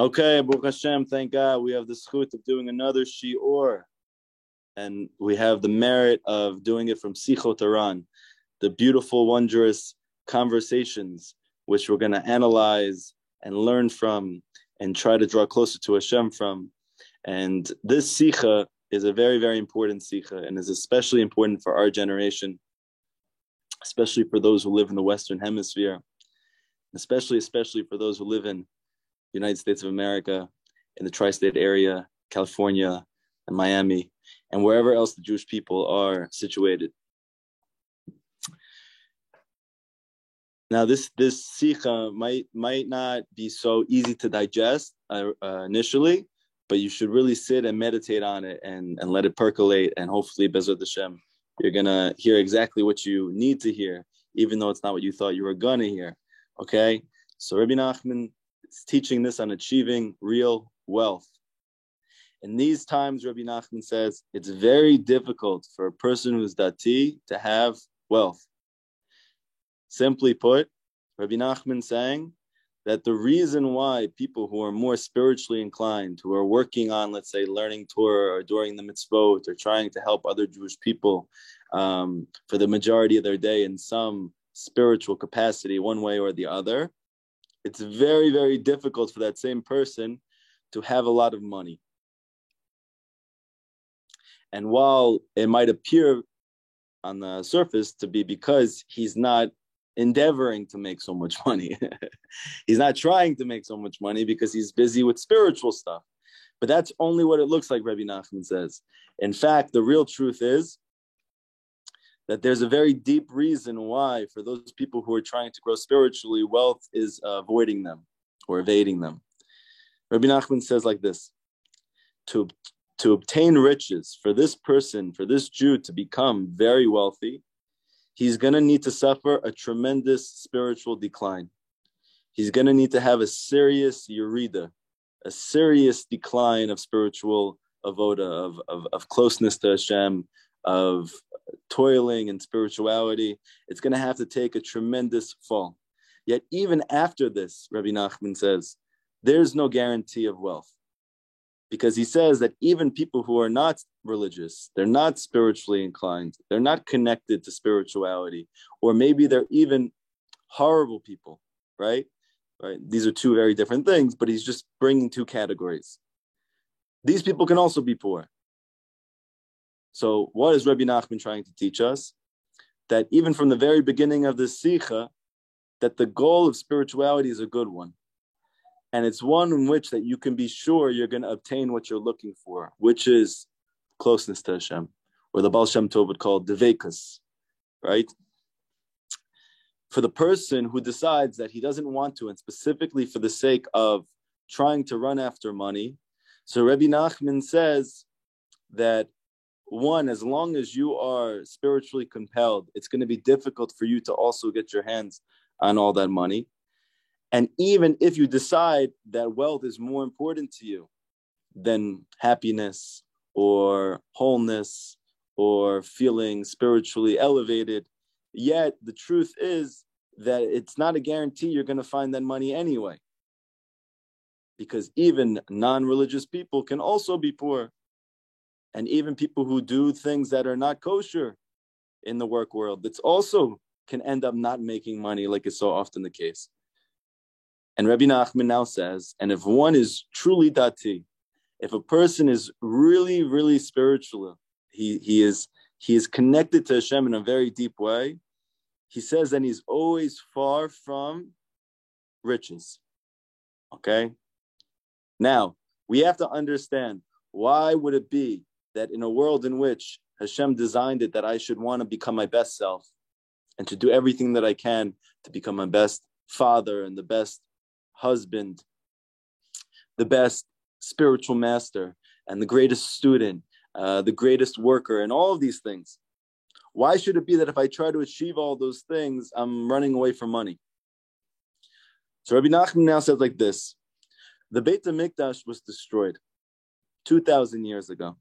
Okay, Baruch Hashem, thank God we have the zchut of doing another shiur. And we have the merit of doing it from Sichot HaRan, the beautiful, wondrous conversations which we're going to analyze and learn from and try to draw closer to Hashem from. And this Sikha is a very, very important Sikha and is especially important for our generation, especially for those who live in the Western Hemisphere, especially, especially for those who live in United States of America, in the tri state area, California, and Miami, and wherever else the Jewish people are situated. Now, this this sikha might might not be so easy to digest uh, uh, initially, but you should really sit and meditate on it and, and let it percolate. And hopefully, Bezrat Hashem, you're gonna hear exactly what you need to hear, even though it's not what you thought you were gonna hear. Okay, so Rabbi Nachman is teaching this on achieving real wealth. In these times, Rabbi Nachman says it's very difficult for a person who's dati to have wealth. Simply put, Rabbi Nachman saying that the reason why people who are more spiritually inclined, who are working on, let's say, learning Torah or doing the mitzvot or trying to help other Jewish people um, for the majority of their day in some spiritual capacity, one way or the other, it's very, very difficult for that same person to have a lot of money. And while it might appear on the surface to be because he's not endeavoring to make so much money, he's not trying to make so much money because he's busy with spiritual stuff. But that's only what it looks like, Rabbi Nachman says. In fact, the real truth is that there's a very deep reason why, for those people who are trying to grow spiritually, wealth is uh, avoiding them or evading them. Rabbi Nachman says like this to, to obtain riches for this person, for this Jew to become very wealthy, he's going to need to suffer a tremendous spiritual decline. He's going to need to have a serious yurida, a serious decline of spiritual avoda, of, of, of closeness to Hashem, of toiling and spirituality, it's going to have to take a tremendous fall. Yet, even after this, Rabbi Nachman says, there's no guarantee of wealth. Because he says that even people who are not religious, they're not spiritually inclined, they're not connected to spirituality, or maybe they're even horrible people, right? Right? These are two very different things, but he's just bringing two categories. These people can also be poor. So, what is Rabbi Nachman trying to teach us? That even from the very beginning of the Sikha, that the goal of spirituality is a good one. And it's one in which that you can be sure you're going to obtain what you're looking for, which is closeness to Hashem, or the Baal Shem Tov would call devekas, right? For the person who decides that he doesn't want to, and specifically for the sake of trying to run after money, so Rabbi Nachman says that one, as long as you are spiritually compelled, it's going to be difficult for you to also get your hands on all that money. And even if you decide that wealth is more important to you than happiness or wholeness or feeling spiritually elevated, yet the truth is that it's not a guarantee you're going to find that money anyway. Because even non religious people can also be poor and even people who do things that are not kosher in the work world that's also can end up not making money like is so often the case. And Rabbi Nachman now says and if one is truly dati if a person is really really spiritual he he is he is connected to Hashem in a very deep way he says that he's always far from riches okay? Now we have to understand why would it be that in a world in which Hashem designed it that I should want to become my best self and to do everything that I can to become my best father and the best husband, the best spiritual master, and the greatest student, uh, the greatest worker, and all of these things. Why should it be that if I try to achieve all those things, I'm running away from money? So Rabbi Nachman now says like this The Beit HaMikdash was destroyed 2,000 years ago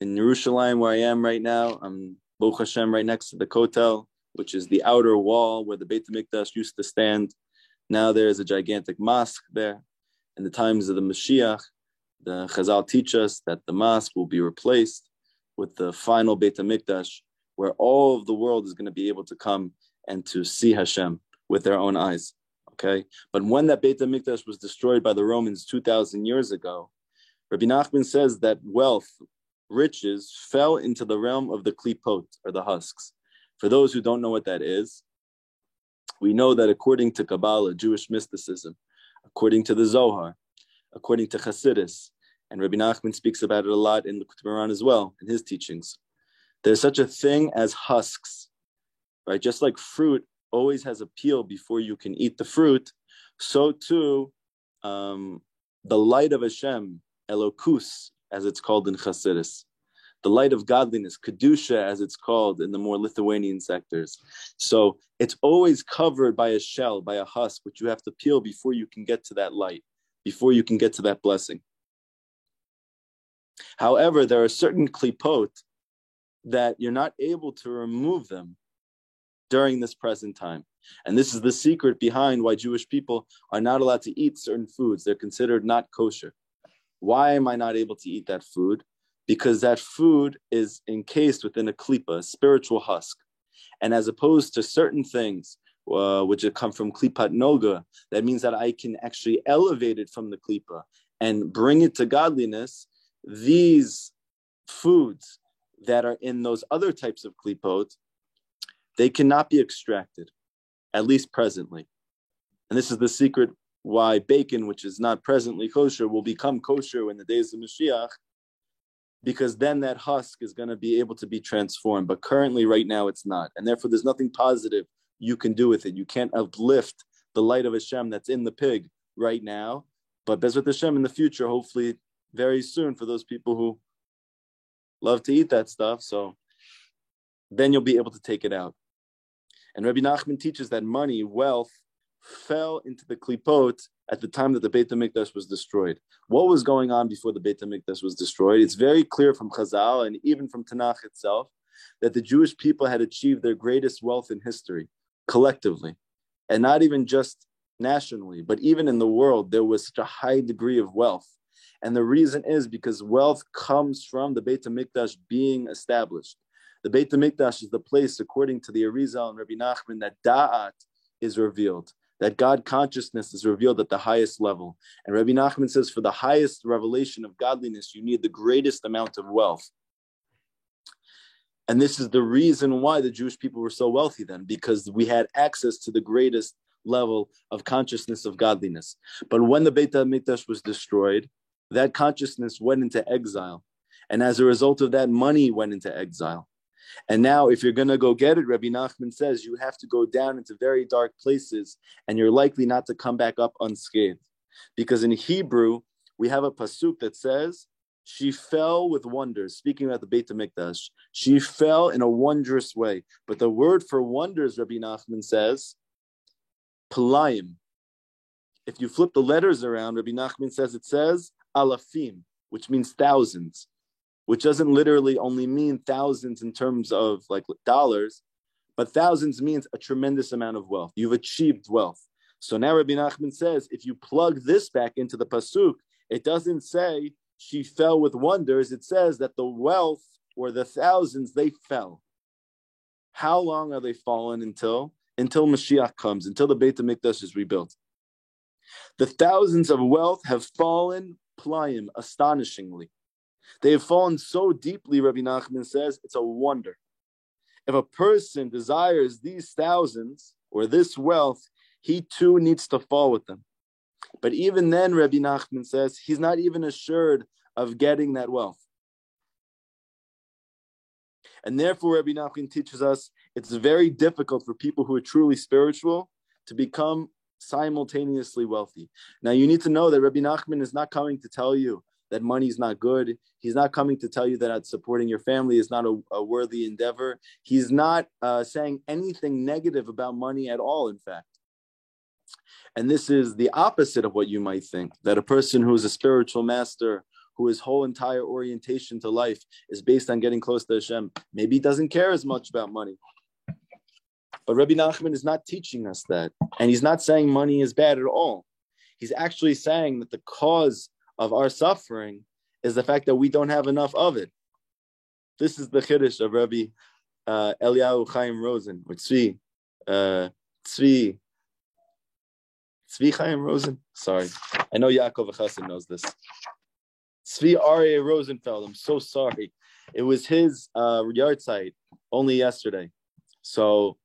in Jerusalem, where I am right now. I'm Baruch Hashem right next to the Kotel, which is the outer wall where the Beit HaMikdash used to stand. Now there is a gigantic mosque there. in the times of the Mashiach, the Chazal teach us that the mosque will be replaced with the final Beit HaMikdash, where all of the world is going to be able to come and to see Hashem with their own eyes. Okay, but when that Beit HaMikdash was destroyed by the Romans 2,000 years ago, Rabbi Nachman says that wealth, riches, fell into the realm of the klipot, or the husks. For those who don't know what that is, we know that according to Kabbalah, Jewish mysticism, according to the Zohar, according to Hasidus, and Rabbi Nachman speaks about it a lot in the Moharan as well, in his teachings. There's such a thing as husks, right? Just like fruit always has a peel before you can eat the fruit, so too um, the light of Hashem, Elokus, as it's called in Hasidus, the light of godliness, Kedusha, as it's called in the more Lithuanian sectors. So it's always covered by a shell, by a husk, which you have to peel before you can get to that light, before you can get to that blessing. However, there are certain klipot that you're not able to remove them during this present time. And this is the secret behind why Jewish people are not allowed to eat certain foods. They're considered not kosher. Why am I not able to eat that food? Because that food is encased within a klipa, a spiritual husk. And as opposed to certain things, uh, which come from klipat noga, that means that I can actually elevate it from the klipa and bring it to godliness. These foods that are in those other types of klipot, they cannot be extracted, at least presently. And this is the secret why bacon, which is not presently kosher, will become kosher in the days of Mashiach, because then that husk is going to be able to be transformed. But currently, right now, it's not. And therefore, there's nothing positive you can do with it. You can't uplift the light of Hashem that's in the pig right now. But Bezrat Hashem in the future, hopefully very soon, for those people who love to eat that stuff. So then you'll be able to take it out. And Rabbi Nachman teaches that money, wealth, fell into the klipot at the time that the Beit HaMikdash was destroyed. What was going on before the Beit HaMikdash was destroyed? It's very clear from Chazal and even from Tanakh itself that the Jewish people had achieved their greatest wealth in history collectively, and not even just nationally, but even in the world, there was such a high degree of wealth. And the reason is because wealth comes from the Beit HaMikdash being established. The Beit HaMikdash is the place, according to the Arizal and Rabbi Nachman, that Da'at is revealed that God consciousness is revealed at the highest level. And Rabbi Nachman says, for the highest revelation of godliness, you need the greatest amount of wealth. And this is the reason why the Jewish people were so wealthy then, because we had access to the greatest level of consciousness of godliness. But when the Beit HaMikdash was destroyed, that consciousness went into exile. And as a result of that, money went into exile. And now, if you're going to go get it, Rabbi Nachman says you have to go down into very dark places and you're likely not to come back up unscathed. Because in Hebrew, we have a pasuk that says, she fell with wonders. Speaking about the Beit HaMikdash, she fell in a wondrous way. But the word for wonders, Rabbi Nachman says, palayim. If you flip the letters around, Rabbi Nachman says it says alafim, which means thousands which doesn't literally only mean thousands in terms of like dollars, but thousands means a tremendous amount of wealth. You've achieved wealth. So now Rabbi Nachman says, if you plug this back into the pasuk, it doesn't say she fell with wonders. It says that the wealth or the thousands they fell. How long are they fallen until? Until Mashiach comes, until the Beit HaMikdash is rebuilt. The thousands of wealth have fallen playim astonishingly. They have fallen so deeply, Rabbi Nachman says, it's a wonder. If a person desires these thousands or this wealth, he too needs to fall with them. But even then, Rabbi Nachman says, he's not even assured of getting that wealth. And therefore, Rabbi Nachman teaches us it's very difficult for people who are truly spiritual to become simultaneously wealthy. Now, you need to know that Rabbi Nachman is not coming to tell you that money is not good. He's not coming to tell you that supporting your family is not a, a worthy endeavor. He's not uh, saying anything negative about money at all, in fact. And this is the opposite of what you might think that a person who is a spiritual master, who his whole entire orientation to life is based on getting close to Hashem, maybe he doesn't care as much about money. But Rabbi Nachman is not teaching us that. And he's not saying money is bad at all. He's actually saying that the cause of our suffering is the fact that we don't have enough of it. This is the Chiddush of Rabbi uh, Eliyahu Chaim Rosen, or Tzvi, uh, Tzvi, Tzvi Chaim Rosen. Sorry, I know Yaakov Chassid knows this. Tzvi Aryeh Rosenfeld. I'm so sorry. It was his uh, yahrzeit only yesterday. So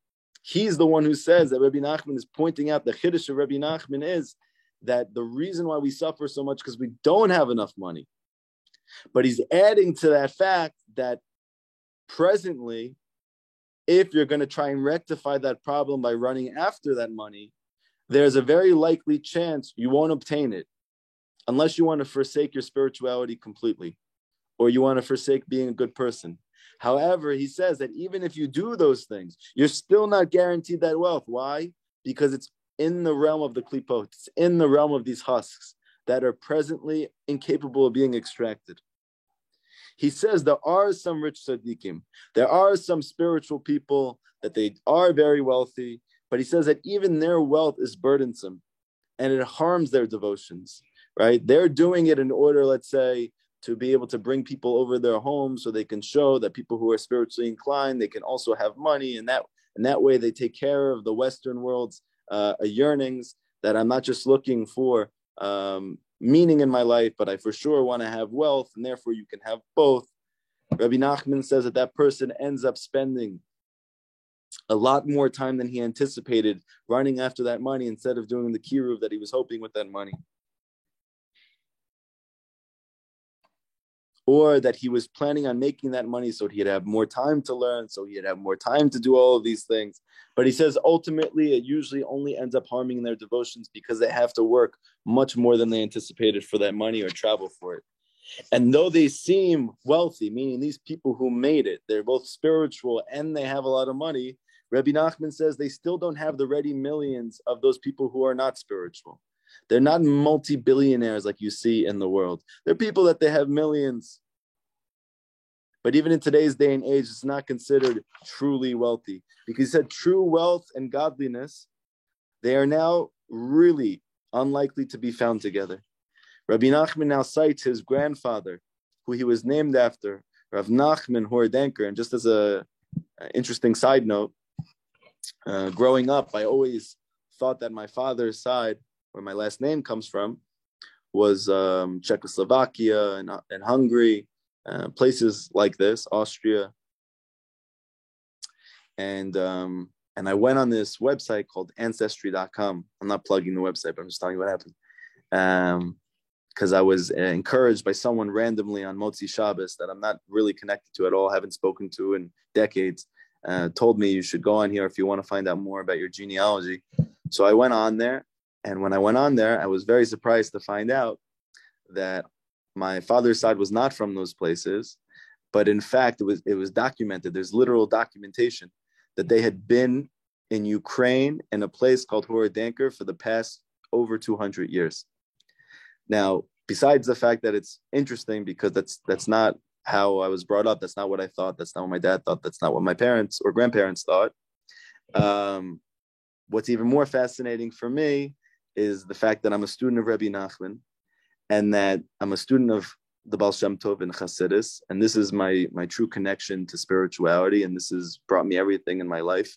he's the one who says that Rabbi Nachman is pointing out the chiddush of Rabbi Nachman is that the reason why we suffer so much because we don't have enough money. But he's adding to that fact that presently, if you're going to try and rectify that problem by running after that money, there's a very likely chance you won't obtain it unless you want to forsake your spirituality completely or you want to forsake being a good person. However, he says that even if you do those things, you're still not guaranteed that wealth. Why? Because it's in the realm of the klipot, it's in the realm of these husks that are presently incapable of being extracted. He says there are some rich tzaddikim, there are some spiritual people that they are very wealthy, but he says that even their wealth is burdensome and it harms their devotions, right? They're doing it in order, let's say, to be able to bring people over their homes so they can show that people who are spiritually inclined they can also have money and that and that way they take care of the western world's uh, yearnings that i'm not just looking for um, meaning in my life but i for sure want to have wealth and therefore you can have both. Rabbi nachman says that that person ends up spending a lot more time than he anticipated running after that money instead of doing the kiruv that he was hoping with that money or that he was planning on making that money so he'd have more time to learn, so he'd have more time to do all of these things. But he says ultimately it usually only ends up harming their devotions because they have to work much more than they anticipated for that money or travel for it. And though they seem wealthy, meaning these people who made it, they're both spiritual and they have a lot of money, Rabbi Nachman says they still don't have the ready millions of those people who are not spiritual. They're not multi billionaires like you see in the world. They're people that they have millions. But even in today's day and age, it's not considered truly wealthy because he said true wealth and godliness, they are now really unlikely to be found together. Rabbi Nachman now cites his grandfather, who he was named after, Rav Nachman Hordenker. And just as a, a interesting side note, uh, growing up, I always thought that my father's side where my last name comes from, was um, Czechoslovakia and, and Hungary, uh, places like this, Austria. And um, and I went on this website called Ancestry.com. I'm not plugging the website, but I'm just telling you what happened. Because um, I was encouraged by someone randomly on Motzi Shabbos that I'm not really connected to at all, haven't spoken to in decades, uh, told me you should go on here if you want to find out more about your genealogy. So I went on there and when I went on there, I was very surprised to find out that my father's side was not from those places, but in fact, it was it was documented. There's literal documentation that they had been in Ukraine in a place called Horodenker for the past over 200 years. Now, besides the fact that it's interesting because that's that's not how I was brought up. That's not what I thought. That's not what my dad thought. That's not what my parents or grandparents thought. Um, what's even more fascinating for me is the fact that I'm a student of Rabbi Nachman and that I'm a student of the Baal Shem Tov in Chassidus, and this is my my true connection to spirituality, and this has brought me everything in my life,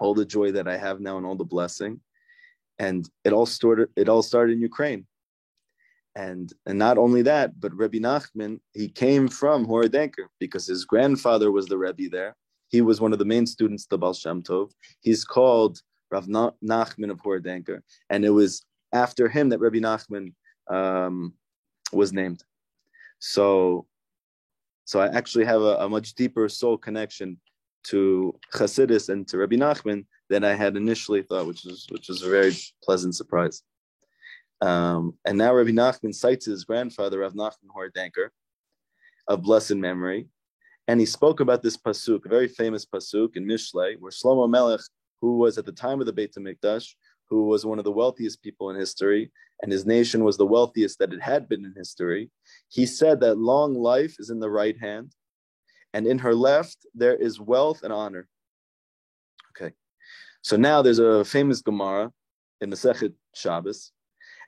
all the joy that I have now, and all the blessing, and it all started it all started in Ukraine, and and not only that, but Rabbi Nachman he came from Horodenker because his grandfather was the Rebbe there. He was one of the main students of the Baal Shem Tov. He's called Rav Nachman of Horodenker, and it was after him that Rabbi Nachman um, was named. So, so I actually have a, a, much deeper soul connection to Chassidus and to Rabbi Nachman than I had initially thought, which was which was a very pleasant surprise. Um, and now Rabbi Nachman cites his grandfather, Rav Nachman Horodenker, of blessed memory, and he spoke about this pasuk, a very famous pasuk in Mishlei, where Shlomo Melech who was at the time of the Beit HaMikdash, who was one of the wealthiest people in history, and his nation was the wealthiest that it had been in history, he said that long life is in the right hand, and in her left there is wealth and honor. Okay, so now there's a famous Gemara in the Sechet Shabbos,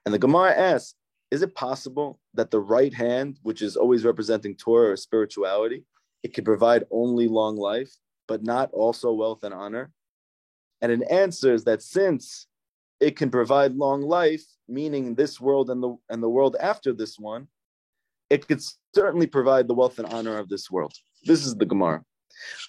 and the Gemara asks, is it possible that the right hand, which is always representing Torah or spirituality, it could provide only long life, but not also wealth and honor? And an answer is that since it can provide long life, meaning this world and the and the world after this one, it could certainly provide the wealth and honor of this world. This is the Gemara.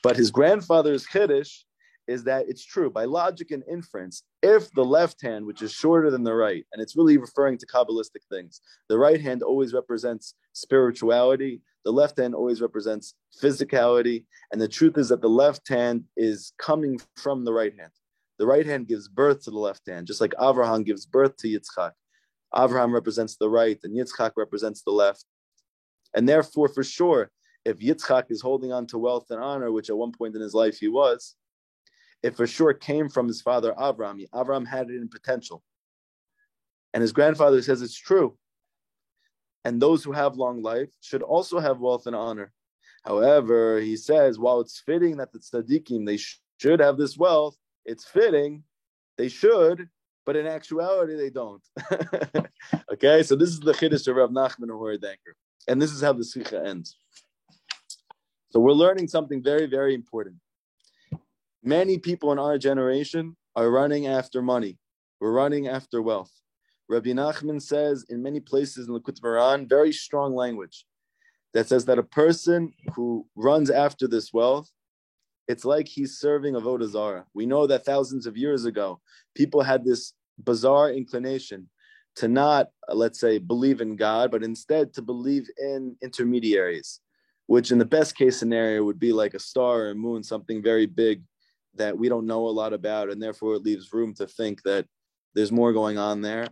But his grandfather's Chiddush is that it's true by logic and inference. If the left hand, which is shorter than the right, and it's really referring to Kabbalistic things, the right hand always represents spirituality, the left hand always represents physicality, and the truth is that the left hand is coming from the right hand. The right hand gives birth to the left hand, just like Abraham gives birth to Yitzchak. Abraham represents the right, and Yitzchak represents the left. And therefore, for sure, if Yitzchak is holding on to wealth and honor, which at one point in his life he was, it for sure came from his father Avram. Avram had it in potential. And his grandfather says it's true. And those who have long life should also have wealth and honor. However, he says, while it's fitting that the tzaddikim, they sh- should have this wealth, it's fitting, they should, but in actuality, they don't. okay, so this is the Chiddush of Rav Nachman Denker. And this is how the Sikha ends. So we're learning something very, very important. Many people in our generation are running after money. We're running after wealth. Rabbi Nachman says in many places in the Moharan, very strong language that says that a person who runs after this wealth, it's like he's serving a Vodazara. We know that thousands of years ago, people had this bizarre inclination to not, let's say, believe in God, but instead to believe in intermediaries, which in the best case scenario would be like a star or a moon, something very big that we don't know a lot about, and therefore it leaves room to think that there's more going on there.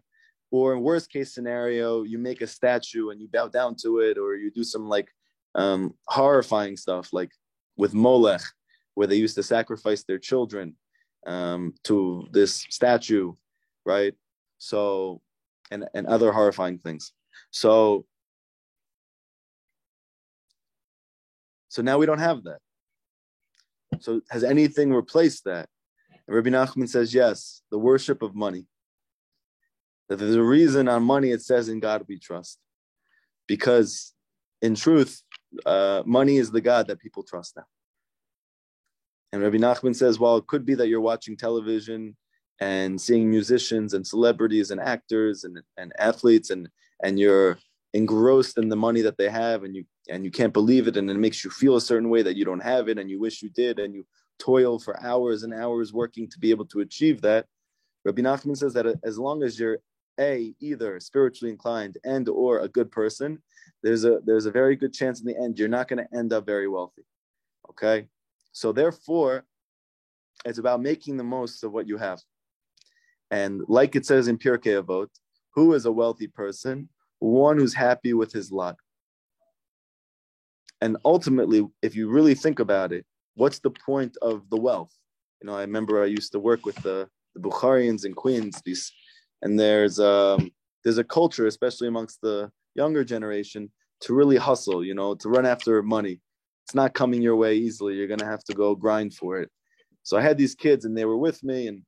Or in worst case scenario, you make a statue and you bow down to it, or you do some like um, horrifying stuff, like with Molech, where they used to sacrifice their children um, to this statue, right? So, and and other horrifying things. So, so now we don't have that. So has anything replaced that? And Rabbi Nachman says, yes, the worship of money. That there's a reason on money it says in God we trust. Because in truth, uh, money is the God that people trust now. And Rabbi Nachman says, well, it could be that you're watching television and seeing musicians and celebrities and actors and, and athletes and, and you're engrossed in the money that they have and you and you can't believe it and it makes you feel a certain way that you don't have it and you wish you did and you toil for hours and hours working to be able to achieve that rabbi nachman says that as long as you're a either spiritually inclined and or a good person there's a there's a very good chance in the end you're not going to end up very wealthy okay so therefore it's about making the most of what you have and like it says in Pirkei Avot, who is a wealthy person one who's happy with his lot. And ultimately, if you really think about it, what's the point of the wealth? You know, I remember I used to work with the, the Bukharians in Queens, these, and there's um, there's a culture, especially amongst the younger generation, to really hustle. You know, to run after money. It's not coming your way easily. You're gonna have to go grind for it. So I had these kids, and they were with me, and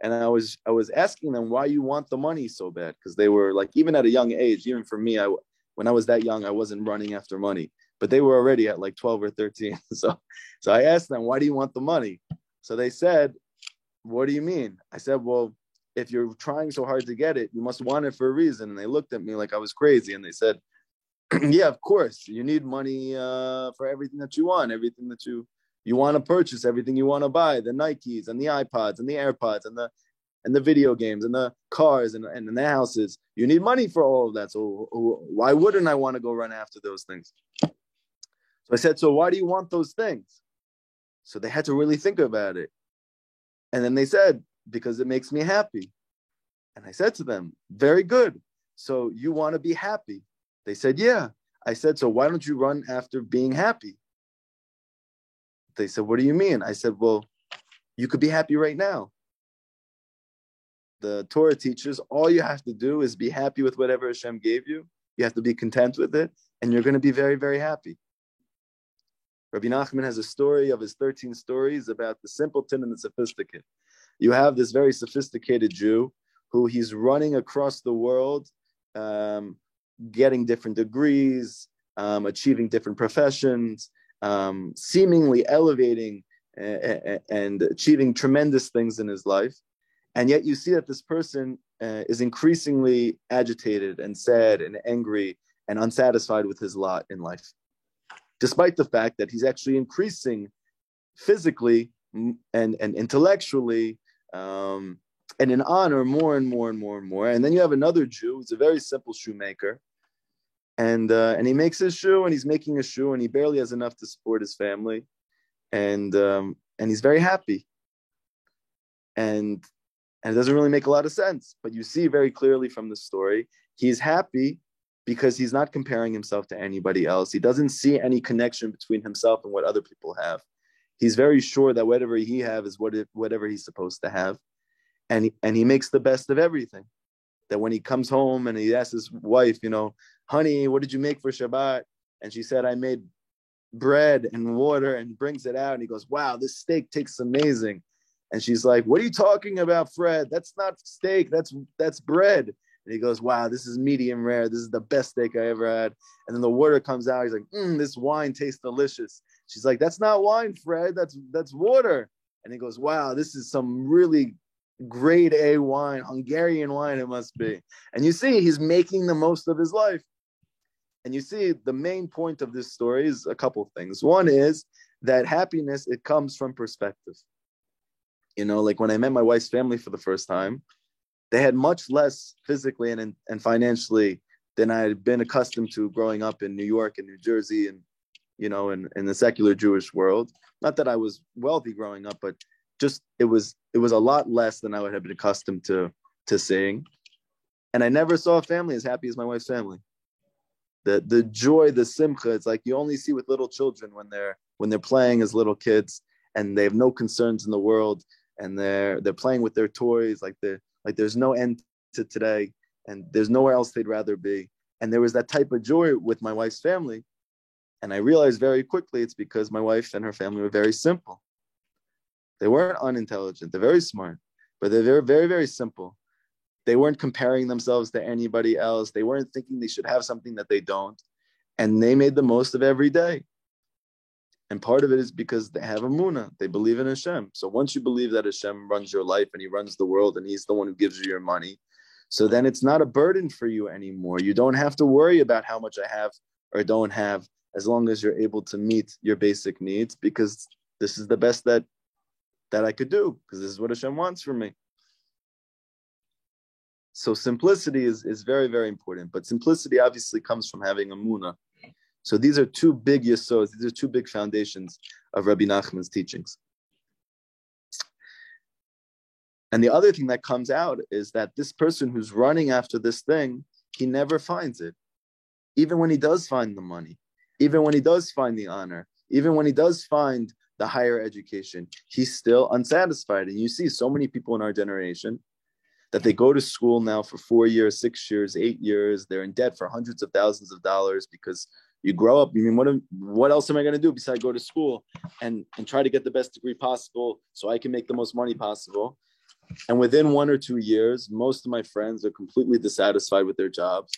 and I was I was asking them why you want the money so bad because they were like even at a young age even for me I when I was that young I wasn't running after money but they were already at like 12 or 13 so so I asked them why do you want the money so they said what do you mean I said well if you're trying so hard to get it you must want it for a reason. And they looked at me like I was crazy and they said yeah of course you need money uh, for everything that you want everything that you you want to purchase everything you want to buy the nikes and the ipods and the airpods and the and the video games and the cars and, and, the houses. You need money for all of that so why wouldn't i want to go run after those things? So i said so why do you want those things? So they had to really think about it. And then they said because it makes me happy and i said to them very good so you want to be happy they said yeah i said so why don't you run after being happy they said, What do you mean? I said, Well, you could be happy right now. The Torah teaches all you have to do is be happy with whatever Hashem gave you. You have to be content with it, and you're going to be very, very happy. Rabbi Nachman has a story of his 13 stories about the simpleton and the sophisticate. You have this very sophisticated Jew who he's running across the world, um, getting different degrees, um, achieving different professions, um, seemingly elevating and achieving tremendous things in his life. And yet you see that this person uh, is increasingly agitated and sad and angry and unsatisfied with his lot in life, despite the fact that he's actually increasing physically and, and intellectually um, and in honor more and more and more and more. And then you have another Jew who's a very simple shoemaker. And, uh, and he makes his shoe and he's making a shoe and he barely has enough to support his family. And, um, and he's very happy. And, and it doesn't really make a lot of sense, but you see very clearly from the story, he's happy because he's not comparing himself to anybody else. He doesn't see any connection between himself and what other people have. He's very sure that whatever he have is what it, whatever he's supposed to have and he, and he makes the best of everything. That when he comes home and he asks his wife, you know, honey, what did you make for Shabbat? And she said, I made bread and water and brings it out. And he goes, wow, this steak tastes amazing. And she's like, what are you talking about, Fred? That's not steak. That's that's bread. And he goes, wow, this is medium rare. This is the best steak I ever had. And then the water comes out. He's like, mm, this wine tastes delicious. She's like, that's not wine, Fred. That's that's water. And he goes, wow, this is some really grade A wine, Hungarian wine, it must be. And you see, he's making the most of his life. And you see, the main point of this story is a couple of things. One is that happiness, it comes from perspective. You know, like when I met my wife's family for the first time, they had much less physically and, and financially than I had been accustomed to growing up in New York and New Jersey and, you know, in, in the secular Jewish world. Not that I was wealthy growing up, but just it was it was a lot less than I would have been accustomed to to seeing. And I never saw a family as happy as my wife's family. The the joy, the simcha, it's like you only see with little children when they're when they're playing as little kids and they have no concerns in the world and they're they're playing with their toys like the like there's no end to today and there's nowhere else they'd rather be. And there was that type of joy with my wife's family. And I realized very quickly it's because my wife and her family were very simple. They weren't unintelligent. They're very smart, but they're very, very, very simple. They weren't comparing themselves to anybody else. They weren't thinking they should have something that they don't. And they made the most of every day. And part of it is because they have emuna. They believe in Hashem. So once you believe that Hashem runs your life and He runs the world and He's the one who gives you your money, so then it's not a burden for you anymore. You don't have to worry about how much I have or don't have as long as you're able to meet your basic needs because this is the best that that I could do because this is what Hashem wants from me. So simplicity is, is very, very important. But simplicity obviously comes from having emuna. So these are two big yasods, these are two big foundations of Rabbi Nachman's teachings. And the other thing that comes out is that this person who's running after this thing, he never finds it. Even when he does find the money, even when he does find the honor, even when he does find the higher education, he's still unsatisfied. And you see so many people in our generation that they go to school now for four years, six years, eight years. They're in debt for hundreds of thousands of dollars because you grow up. I mean, what, what else am I going to do besides go to school and, and try to get the best degree possible so I can make the most money possible? And within one or two years, most of my friends are completely dissatisfied with their jobs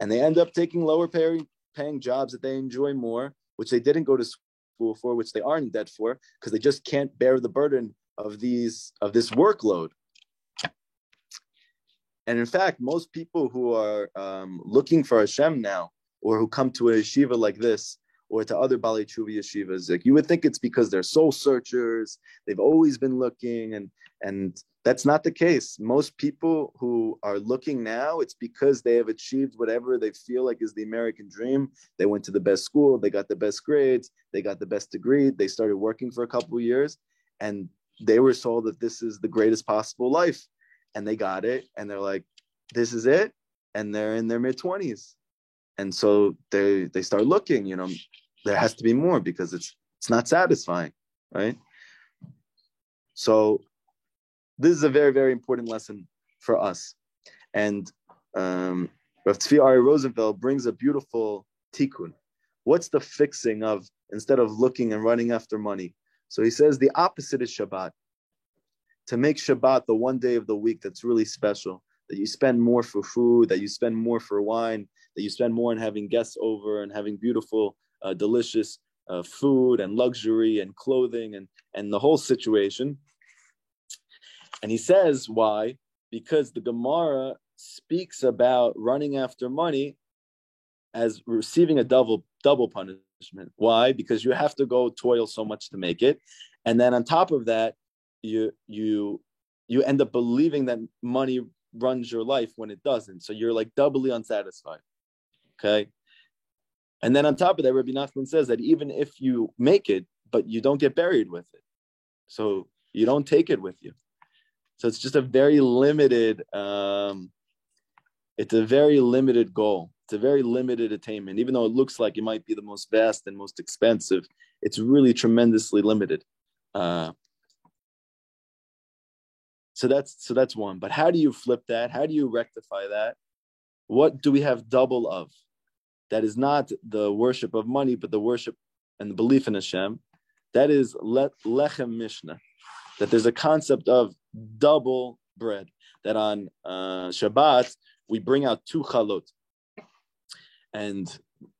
and they end up taking lower paying, paying jobs that they enjoy more, which they didn't go to school for, which they are in debt for, because they just can't bear the burden of these of this workload. And in fact, most people who are um, looking for Hashem now, or who come to a yeshiva like this, or to other Baalei Teshuva yeshivas, like you would think it's because they're soul searchers. They've always been looking, and and that's not the case. Most people who are looking now, it's because they have achieved whatever they feel like is the American dream. They went to the best school, they got the best grades, they got the best degree, they started working for a couple of years, and they were told that this is the greatest possible life. And they got it, and they're like, this is it. And they're in their mid 20s. And so they they start looking, you know, there has to be more because it's it's not satisfying, right? So this is a very, very important lesson for us. And um, Rav Tzvi Ari Rosenfeld brings a beautiful tikkun. What's the fixing of instead of looking and running after money? So he says the opposite is Shabbat. To make Shabbat the one day of the week that's really special, that you spend more for food, that you spend more for wine, that you spend more on having guests over and having beautiful, uh, delicious uh, food and luxury and clothing and, and the whole situation. And he says, why? Because the Gemara speaks about running after money as receiving a double double punishment. Why? Because you have to go toil so much to make it, and then on top of that, you you you end up believing that money runs your life when it doesn't. So you're like doubly unsatisfied. Okay. And then on top of that, Rabbi Nachman says that even if you make it, but you don't get buried with it, so you don't take it with you. So it's just a very limited. Um, it's a very limited goal. It's a very limited attainment. Even though it looks like it might be the most vast and most expensive, it's really tremendously limited. Uh, so that's so that's one. But how do you flip that? How do you rectify that? What do we have double of? That is not the worship of money, but the worship and the belief in Hashem. That is le- lechem mishnah. That there's a concept of double bread. That on uh, Shabbat we bring out two chalot. And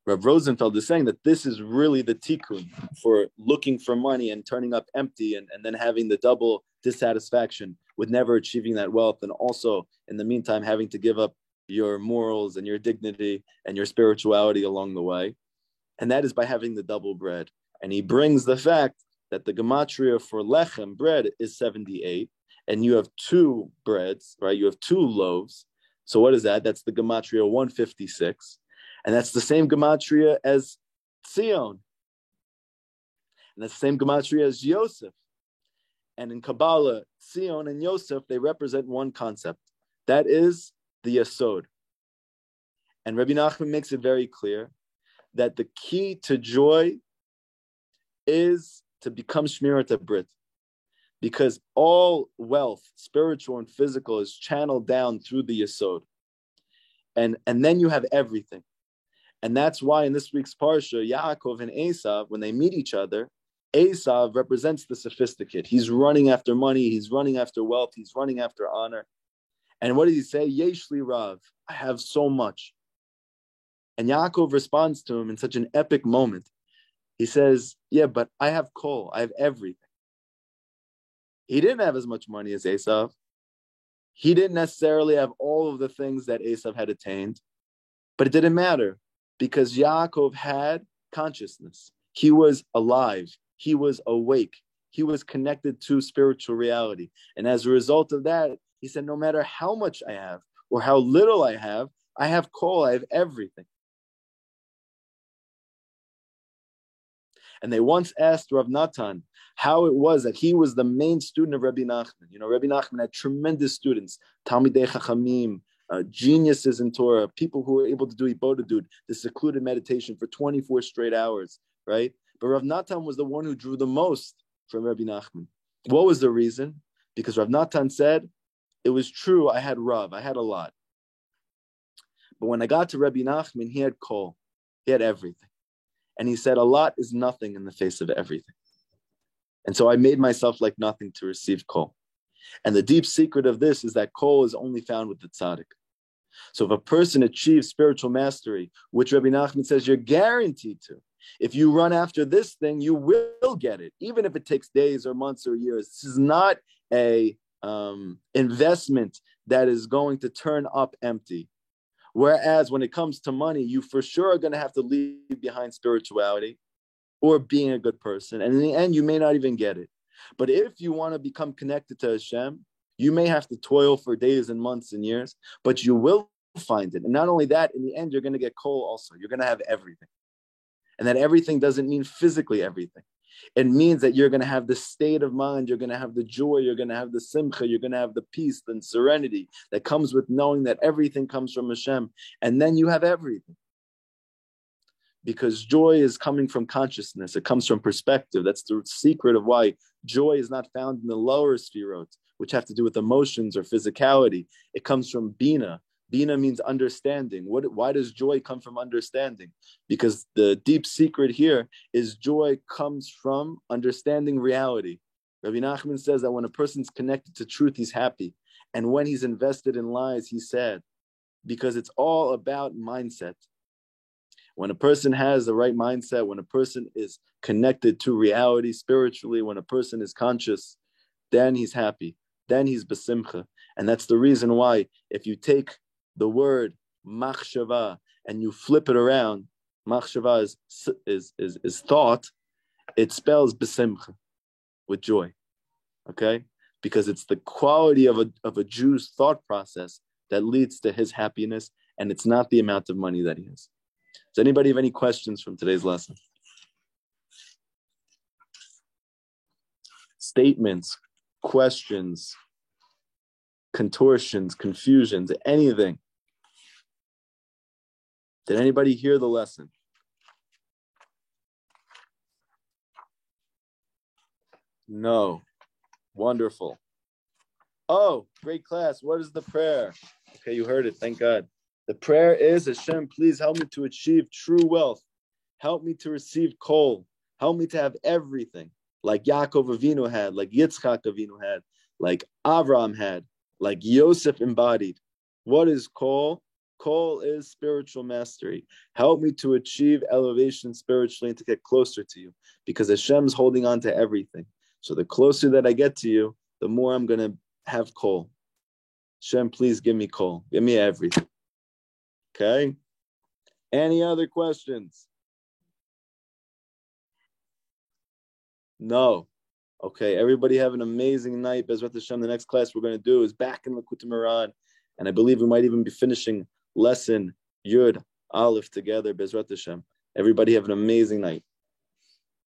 Rav Rosenfeld is saying that this is really the tikkun for looking for money and turning up empty and, and then having the double dissatisfaction with never achieving that wealth and also in the meantime having to give up your morals and your dignity and your spirituality along the way. And that is by having the double bread. And he brings the fact that the gematria for lechem bread is 78 and you have two breads right? You have two loaves. So what is that? That's the gematria 156 and that's the same gematria as Tzion and that's the same gematria as Yosef and in Kabbalah, Tzion and Yosef, they represent one concept. That is the Yasod. And Rabbi Nachman makes it very clear that the key to joy is to become Shmirat Brit. Because all wealth, spiritual and physical, is channeled down through the Yasod. And, and then you have everything. And that's why in this week's Parsha, Yaakov and Esav, when they meet each other, Esav represents the sophisticate. He's running after money, he's running after wealth, he's running after honor. And what does he say? Yeshli Rav, I have so much. And Yaakov responds to him in such an epic moment. He says, Yeah, but I have kol, I have everything. He didn't have as much money as Esav. He didn't necessarily have all of the things that Esav had attained, but it didn't matter because Yaakov had consciousness. He was alive he was awake. He was connected to spiritual reality. And as a result of that, he said, No matter how much I have or how little I have, I have kol, I have everything. And they once asked Rav Natan how it was that he was the main student of Rabbi Nachman. You know, Rabbi Nachman had tremendous students, Talmidei Chachamim, uh, geniuses in Torah, people who were able to do hitbodedut, the secluded meditation for 24 straight hours, right? But Rav Natan was the one who drew the most from Rabbi Nachman. What was the reason? Because Rav Natan said, it was true, I had Rav, I had a lot. But when I got to Rabbi Nachman, he had kol, he had everything. And he said, a lot is nothing in the face of everything. And so I made myself like nothing to receive kol. And the deep secret of this is that kol is only found with the tzaddik. So if a person achieves spiritual mastery, which Rabbi Nachman says you're guaranteed to, if you run after this thing, you will get it, even if it takes days or months or years. This is not a um, investment that is going to turn up empty. Whereas when it comes to money, you for sure are going to have to leave behind spirituality or being a good person. And in the end, you may not even get it. But if you want to become connected to Hashem, you may have to toil for days and months and years, but you will find it. And not only that, in the end, you're going to get kol also. You're going to have everything. And that everything doesn't mean physically everything. It means that you're going to have the state of mind, you're going to have the joy, you're going to have the simcha, you're going to have the peace and serenity that comes with knowing that everything comes from Hashem. And then you have everything. Because joy is coming from consciousness, it comes from perspective. That's the secret of why joy is not found in the lower spheroids, which have to do with emotions or physicality. It comes from Bina, Bina means understanding. What, why does joy come from understanding? Because the deep secret here is joy comes from understanding reality. Rabbi Nachman says that when a person's connected to truth, he's happy. And when he's invested in lies, he's sad because it's all about mindset. When a person has the right mindset, when a person is connected to reality spiritually, when a person is conscious, then he's happy. Then he's besimcha. And that's the reason why, if you take the word machshava and you flip it around, machshava is, is, is, is thought, it spells besimcha, with joy. Okay? Because it's the quality of a, of a Jew's thought process that leads to his happiness, and it's not the amount of money that he has. Does anybody have any questions from today's lesson? Statements, questions, contortions, confusions, anything. Did anybody hear the lesson? No. Wonderful. Oh, great class. What is the prayer? Okay, you heard it. Thank God. The prayer is Hashem, please help me to achieve true wealth. Help me to receive kol. Help me to have everything like Yaakov Avinu had, like Yitzchak Avinu had, like Avram had, like Yosef embodied. What is kol? Kol is spiritual mastery. Help me to achieve elevation spiritually and to get closer to you because Hashem's holding on to everything. So the closer that I get to you, the more I'm going to have kol. Hashem, please give me kol. Give me everything. Okay? Any other questions? No. Okay, everybody have an amazing night. Bezrat Hashem. The next class we're going to do is back in Likutei Moharan. And I believe we might even be finishing lesson Yud Aleph together. Bezrat Hashem. Everybody have an amazing night.